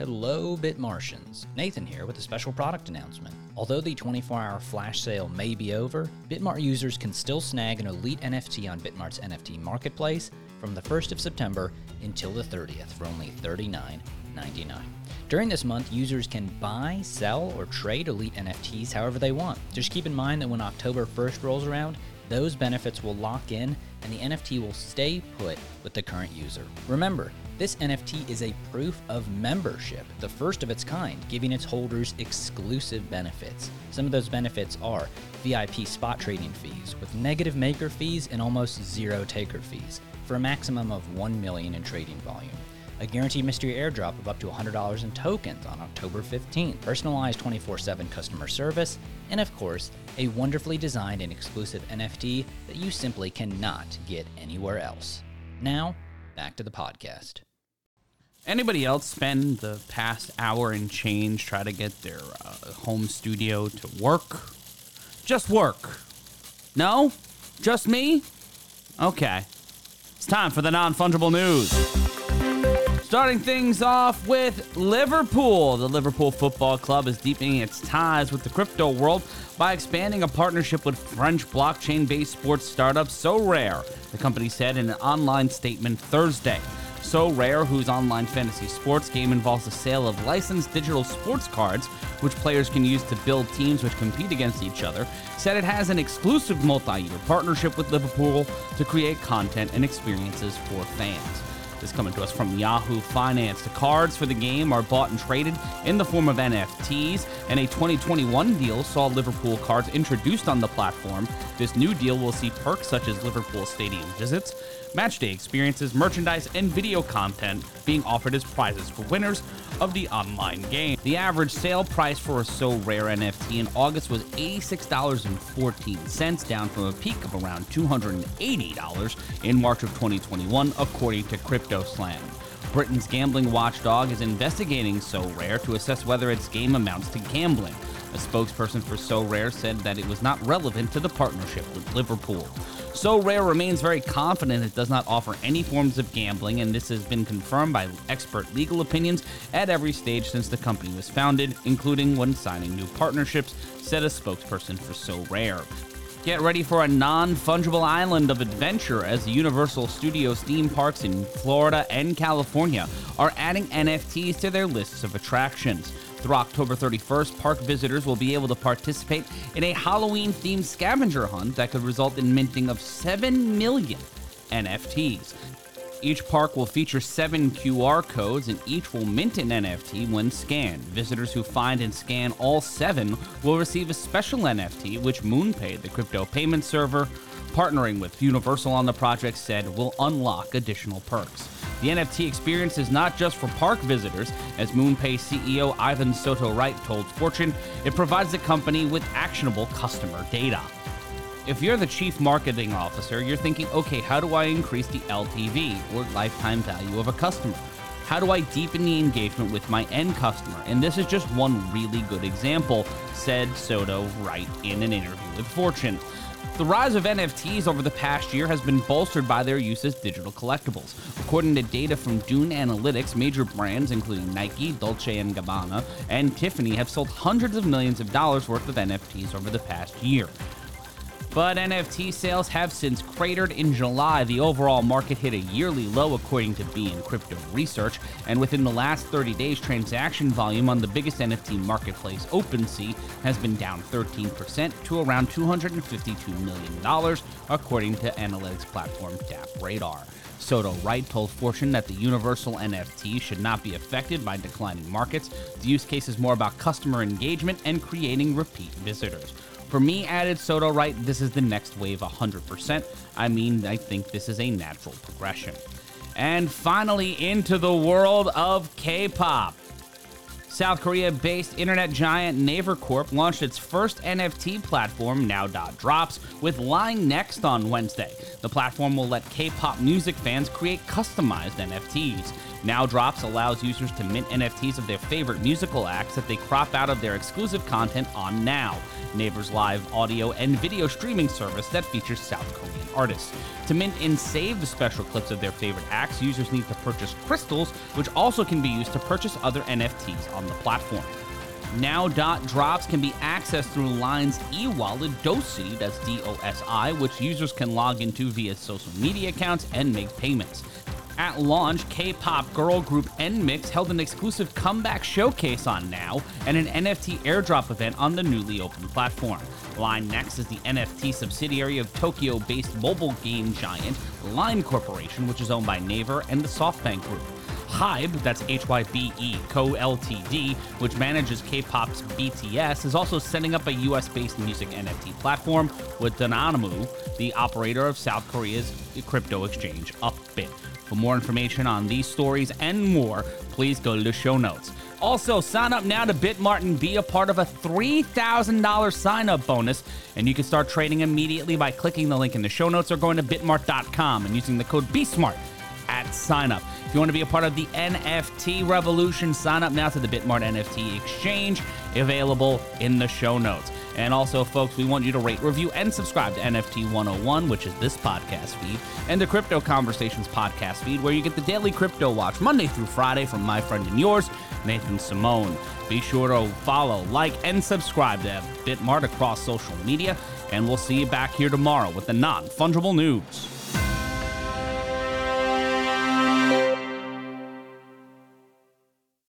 Hello, Bitmartians. Nathan here with a special product announcement. Although the 24 hour flash sale may be over, Bitmart users can still snag an elite NFT on Bitmart's NFT marketplace from the 1st of September until the 30th for only $39.99. During this month, users can buy, sell, or trade elite NFTs however they want. Just keep in mind that when October 1st rolls around, those benefits will lock in and the NFT will stay put with the current user. Remember, this NFT is a proof of membership, the first of its kind, giving its holders exclusive benefits. Some of those benefits are VIP spot trading fees with negative maker fees and almost zero taker fees for a maximum of 1 million in trading volume a guaranteed mystery airdrop of up to $100 in tokens on October 15th, personalized 24 7 customer service, and of course, a wonderfully designed and exclusive NFT that you simply cannot get anywhere else. Now, back to the podcast. Anybody else spend the past hour and change try to get their uh, home studio to work? Just work. No? Just me? Okay. It's time for the non fungible news. Starting things off with Liverpool. The Liverpool Football Club is deepening its ties with the crypto world by expanding a partnership with French blockchain based sports startup Sorare, the company said in an online statement Thursday. Sorare, whose online fantasy sports game involves the sale of licensed digital sports cards, which players can use to build teams which compete against each other, said it has an exclusive multi year partnership with Liverpool to create content and experiences for fans is coming to us from Yahoo Finance. The cards for the game are bought and traded in the form of NFTs, and a 2021 deal saw Liverpool cards introduced on the platform. This new deal will see perks such as Liverpool stadium visits, matchday experiences, merchandise, and video content being offered as prizes for winners of the online game. The average sale price for a Sorare NFT in August was $86.14, down from a peak of around $280 in March of 2021, according to CryptoSlam. Britain's gambling watchdog is investigating Sorare to assess whether its game amounts to gambling. A spokesperson for Sorare said that it was not relevant to the partnership with Liverpool. Sorare remains very confident it does not offer any forms of gambling, and this has been confirmed by expert legal opinions at every stage since the company was founded, including when signing new partnerships, said a spokesperson for Sorare. Get ready for a non fungible island of adventure as Universal Studios theme parks in Florida and California are adding NFTs to their lists of attractions. Through October 31st, park visitors will be able to participate in a Halloween themed scavenger hunt that could result in minting of 7 million NFTs. Each park will feature seven QR codes, and each will mint an NFT when scanned. Visitors who find and scan all seven will receive a special NFT, which MoonPay, the crypto payment server, partnering with Universal on the project, said will unlock additional perks. The NFT experience is not just for park visitors, as MoonPay CEO Ivan Soto Wright told Fortune, it provides the company with actionable customer data. If you're the chief marketing officer, you're thinking, okay, how do I increase the LTV or lifetime value of a customer? How do I deepen the engagement with my end customer? And this is just one really good example, said Soto Wright in an interview with Fortune. The rise of NFTs over the past year has been bolstered by their use as digital collectibles. According to data from Dune Analytics, major brands including Nike, Dolce & Gabbana, and Tiffany have sold hundreds of millions of dollars worth of NFTs over the past year. But NFT sales have since cratered in July. The overall market hit a yearly low, according to BeInCrypto Research. And within the last 30 days, transaction volume on the biggest NFT marketplace, OpenSea, has been down 13% to around $252 million, according to analytics platform DappRadar. Soto Wright told Fortune that the universal NFT should not be affected by declining markets. The use case is more about customer engagement and creating repeat visitors. For me, added Soto Wright, this is the next wave 100%. I mean, I think this is a natural progression. And finally, into the world of K pop. South Korea based internet giant Naver Corp launched its first NFT platform, Now.Drops, with Line Next on Wednesday. The platform will let K pop music fans create customized NFTs. Now Drops allows users to mint NFTs of their favorite musical acts that they crop out of their exclusive content on Now, Naver's live audio and video streaming service that features South Korean artists. To mint and save the special clips of their favorite acts, users need to purchase crystals, which also can be used to purchase other NFTs on the platform. Now dot drops can be accessed through Line's e-wallet Dosi, that's D-O-S-I, which users can log into via social media accounts and make payments. At launch, K-pop girl group NMIXX held an exclusive comeback showcase on Now and an NFT airdrop event on the newly opened platform. Line Next is the NFT subsidiary of Tokyo-based mobile game giant Line Corporation, which is owned by Naver and the SoftBank Group. Hybe, that's H Y B E Co Ltd, which manages K pop's BTS, is also setting up a US based music NFT platform with Donanamu, the operator of South Korea's crypto exchange Upbit. For more information on these stories and more, please go to the show notes. Also, sign up now to Bitmart and be a part of a $3,000 sign up bonus. And you can start trading immediately by clicking the link in the show notes or going to bitmart.com and using the code BSMART at sign up. If you want to be a part of the NFT revolution, sign up now to the Bitmart NFT exchange, available in the show notes. And also, folks, we want you to rate, review, and subscribe to NFT 101, which is this podcast feed, and the Crypto Conversations podcast feed, where you get the daily crypto watch Monday through Friday from my friend and yours, Nathan Simone. Be sure to follow, like, and subscribe to Bitmart across social media, and we'll see you back here tomorrow with the non fungible news.